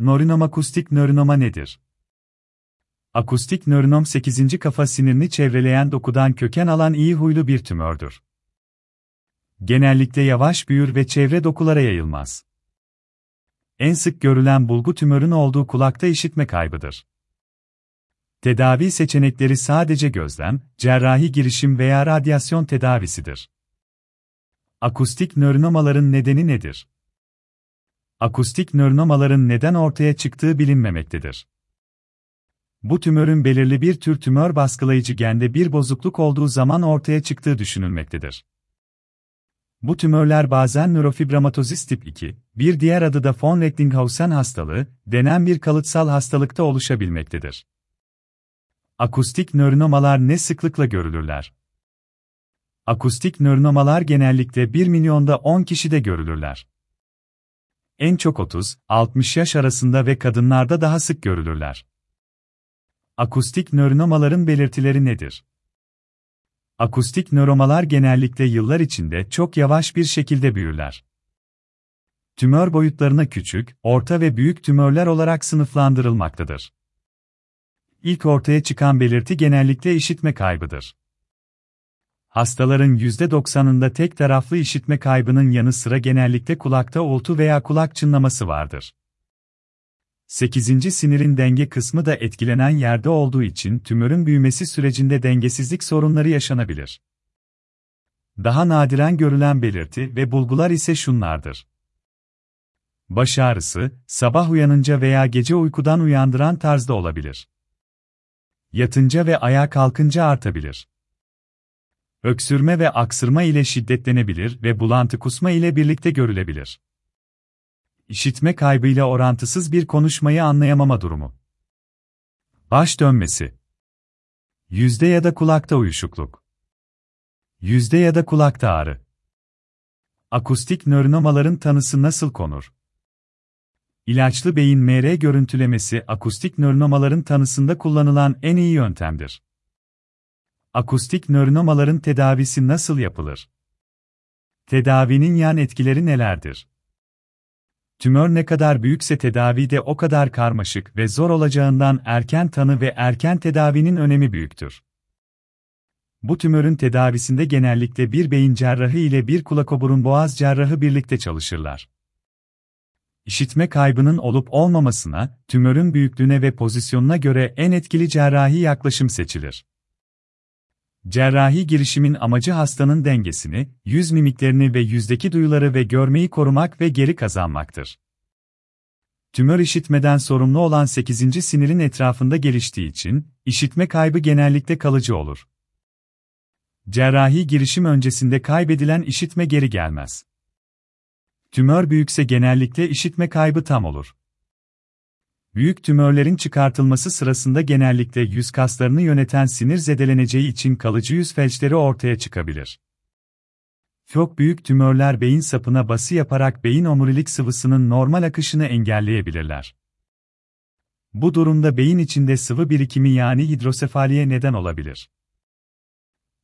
Nörinom akustik nörinoma nedir? Akustik nörinom 8. kafa sinirini çevreleyen dokudan köken alan iyi huylu bir tümördür. Genellikle yavaş büyür ve çevre dokulara yayılmaz. En sık görülen bulgu tümörün olduğu kulakta işitme kaybıdır. Tedavi seçenekleri sadece gözlem, cerrahi girişim veya radyasyon tedavisidir. Akustik nörinomaların nedeni nedir? Akustik nörinomaların neden ortaya çıktığı bilinmemektedir. Bu tümörün belirli bir tür tümör baskılayıcı gende bir bozukluk olduğu zaman ortaya çıktığı düşünülmektedir. Bu tümörler bazen nörofibramatozis tip 2, bir diğer adı da von Recklinghausen hastalığı, denen bir kalıtsal hastalıkta oluşabilmektedir. Akustik nörinomalar ne sıklıkla görülürler? Akustik nörinomalar genellikle 1 milyonda 10 kişide görülürler. En çok 30-60 yaş arasında ve kadınlarda daha sık görülürler. Akustik nörinomaların belirtileri nedir? Akustik nöromalar genellikle yıllar içinde çok yavaş bir şekilde büyürler. Tümör boyutlarına küçük, orta ve büyük tümörler olarak sınıflandırılmaktadır. İlk ortaya çıkan belirti genellikle işitme kaybıdır. Hastaların %90'ında tek taraflı işitme kaybının yanı sıra genellikle kulakta uğultu veya kulak çınlaması vardır. 8. sinirin denge kısmı da etkilenen yerde olduğu için tümörün büyümesi sürecinde dengesizlik sorunları yaşanabilir. Daha nadiren görülen belirti ve bulgular ise şunlardır. Baş ağrısı, sabah uyanınca veya gece uykudan uyandıran tarzda olabilir. Yatınca ve ayağa kalkınca artabilir. Öksürme ve aksırma ile şiddetlenebilir ve bulantı kusma ile birlikte görülebilir. İşitme kaybıyla orantısız bir konuşmayı anlayamama durumu. Baş dönmesi. Yüzde ya da kulakta uyuşukluk. Yüzde ya da kulakta ağrı. Akustik nörinomaların tanısı nasıl konur? İlaçlı beyin MR görüntülemesi akustik nörinomaların tanısında kullanılan en iyi yöntemdir. Akustik nörinomaların tedavisi nasıl yapılır? Tedavinin yan etkileri nelerdir? Tümör ne kadar büyükse tedavi de o kadar karmaşık ve zor olacağından erken tanı ve erken tedavinin önemi büyüktür. Bu tümörün tedavisinde genellikle bir beyin cerrahı ile bir kulakoburun boğaz cerrahı birlikte çalışırlar. İşitme kaybının olup olmamasına, tümörün büyüklüğüne ve pozisyonuna göre en etkili cerrahi yaklaşım seçilir. Cerrahi girişimin amacı hastanın dengesini, yüz mimiklerini ve yüzdeki duyuları ve görmeyi korumak ve geri kazanmaktır. Tümör işitmeden sorumlu olan 8. sinirin etrafında geliştiği için, işitme kaybı genellikle kalıcı olur. Cerrahi girişim öncesinde kaybedilen işitme geri gelmez. Tümör büyükse genellikle işitme kaybı tam olur. Büyük tümörlerin çıkartılması sırasında genellikle yüz kaslarını yöneten sinir zedeleneceği için kalıcı yüz felçleri ortaya çıkabilir. Çok büyük tümörler beyin sapına bası yaparak beyin omurilik sıvısının normal akışını engelleyebilirler. Bu durumda beyin içinde sıvı birikimi yani hidrosefaliye neden olabilir.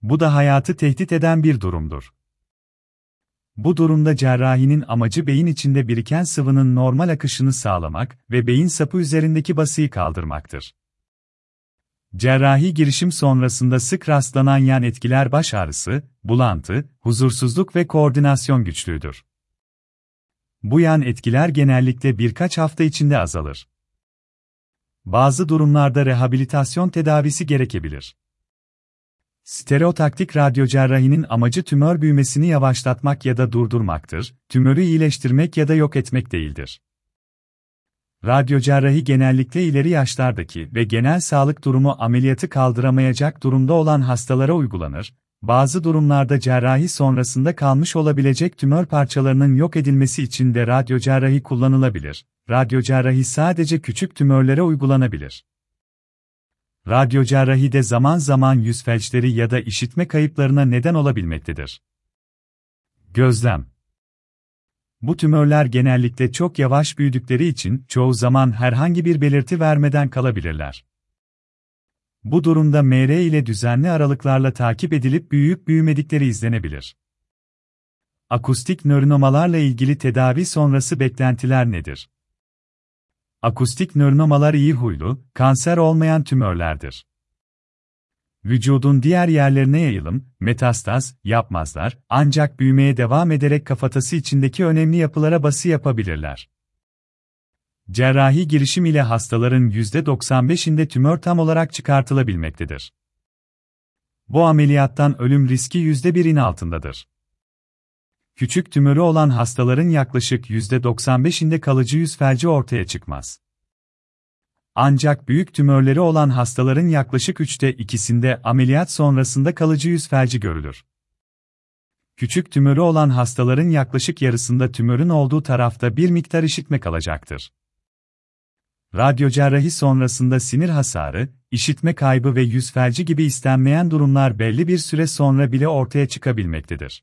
Bu da hayatı tehdit eden bir durumdur. Bu durumda cerrahinin amacı beyin içinde biriken sıvının normal akışını sağlamak ve beyin sapı üzerindeki basıyı kaldırmaktır. Cerrahi girişim sonrasında sık rastlanan yan etkiler baş ağrısı, bulantı, huzursuzluk ve koordinasyon güçlüğüdür. Bu yan etkiler genellikle birkaç hafta içinde azalır. Bazı durumlarda rehabilitasyon tedavisi gerekebilir. Stereotaktik radyocerrahinin amacı tümör büyümesini yavaşlatmak ya da durdurmaktır, tümörü iyileştirmek ya da yok etmek değildir. Radyocerrahi genellikle ileri yaşlardaki ve genel sağlık durumu ameliyatı kaldıramayacak durumda olan hastalara uygulanır, bazı durumlarda cerrahi sonrasında kalmış olabilecek tümör parçalarının yok edilmesi için de radyocerrahi kullanılabilir. Radyocerrahi sadece küçük tümörlere uygulanabilir. Radyocerrahi de zaman zaman yüz felçleri ya da işitme kayıplarına neden olabilmektedir. Gözlem Bu tümörler genellikle çok yavaş büyüdükleri için çoğu zaman herhangi bir belirti vermeden kalabilirler. Bu durumda MR ile düzenli aralıklarla takip edilip büyüyüp büyümedikleri izlenebilir. Akustik nörinomalarla ilgili tedavi sonrası beklentiler nedir? Akustik nöronomalar iyi huylu, kanser olmayan tümörlerdir. Vücudun diğer yerlerine yayılım, metastaz, yapmazlar, ancak büyümeye devam ederek kafatası içindeki önemli yapılara bası yapabilirler. Cerrahi girişim ile hastaların %95'inde tümör tam olarak çıkartılabilmektedir. Bu ameliyattan ölüm riski %1'in altındadır. Küçük tümörü olan hastaların yaklaşık %95'inde kalıcı yüz felci ortaya çıkmaz. Ancak büyük tümörleri olan hastaların yaklaşık 3'te ikisinde ameliyat sonrasında kalıcı yüz felci görülür. Küçük tümörü olan hastaların yaklaşık yarısında tümörün olduğu tarafta bir miktar işitme kalacaktır. Radyocerrahi sonrasında sinir hasarı, işitme kaybı ve yüz felci gibi istenmeyen durumlar belli bir süre sonra bile ortaya çıkabilmektedir.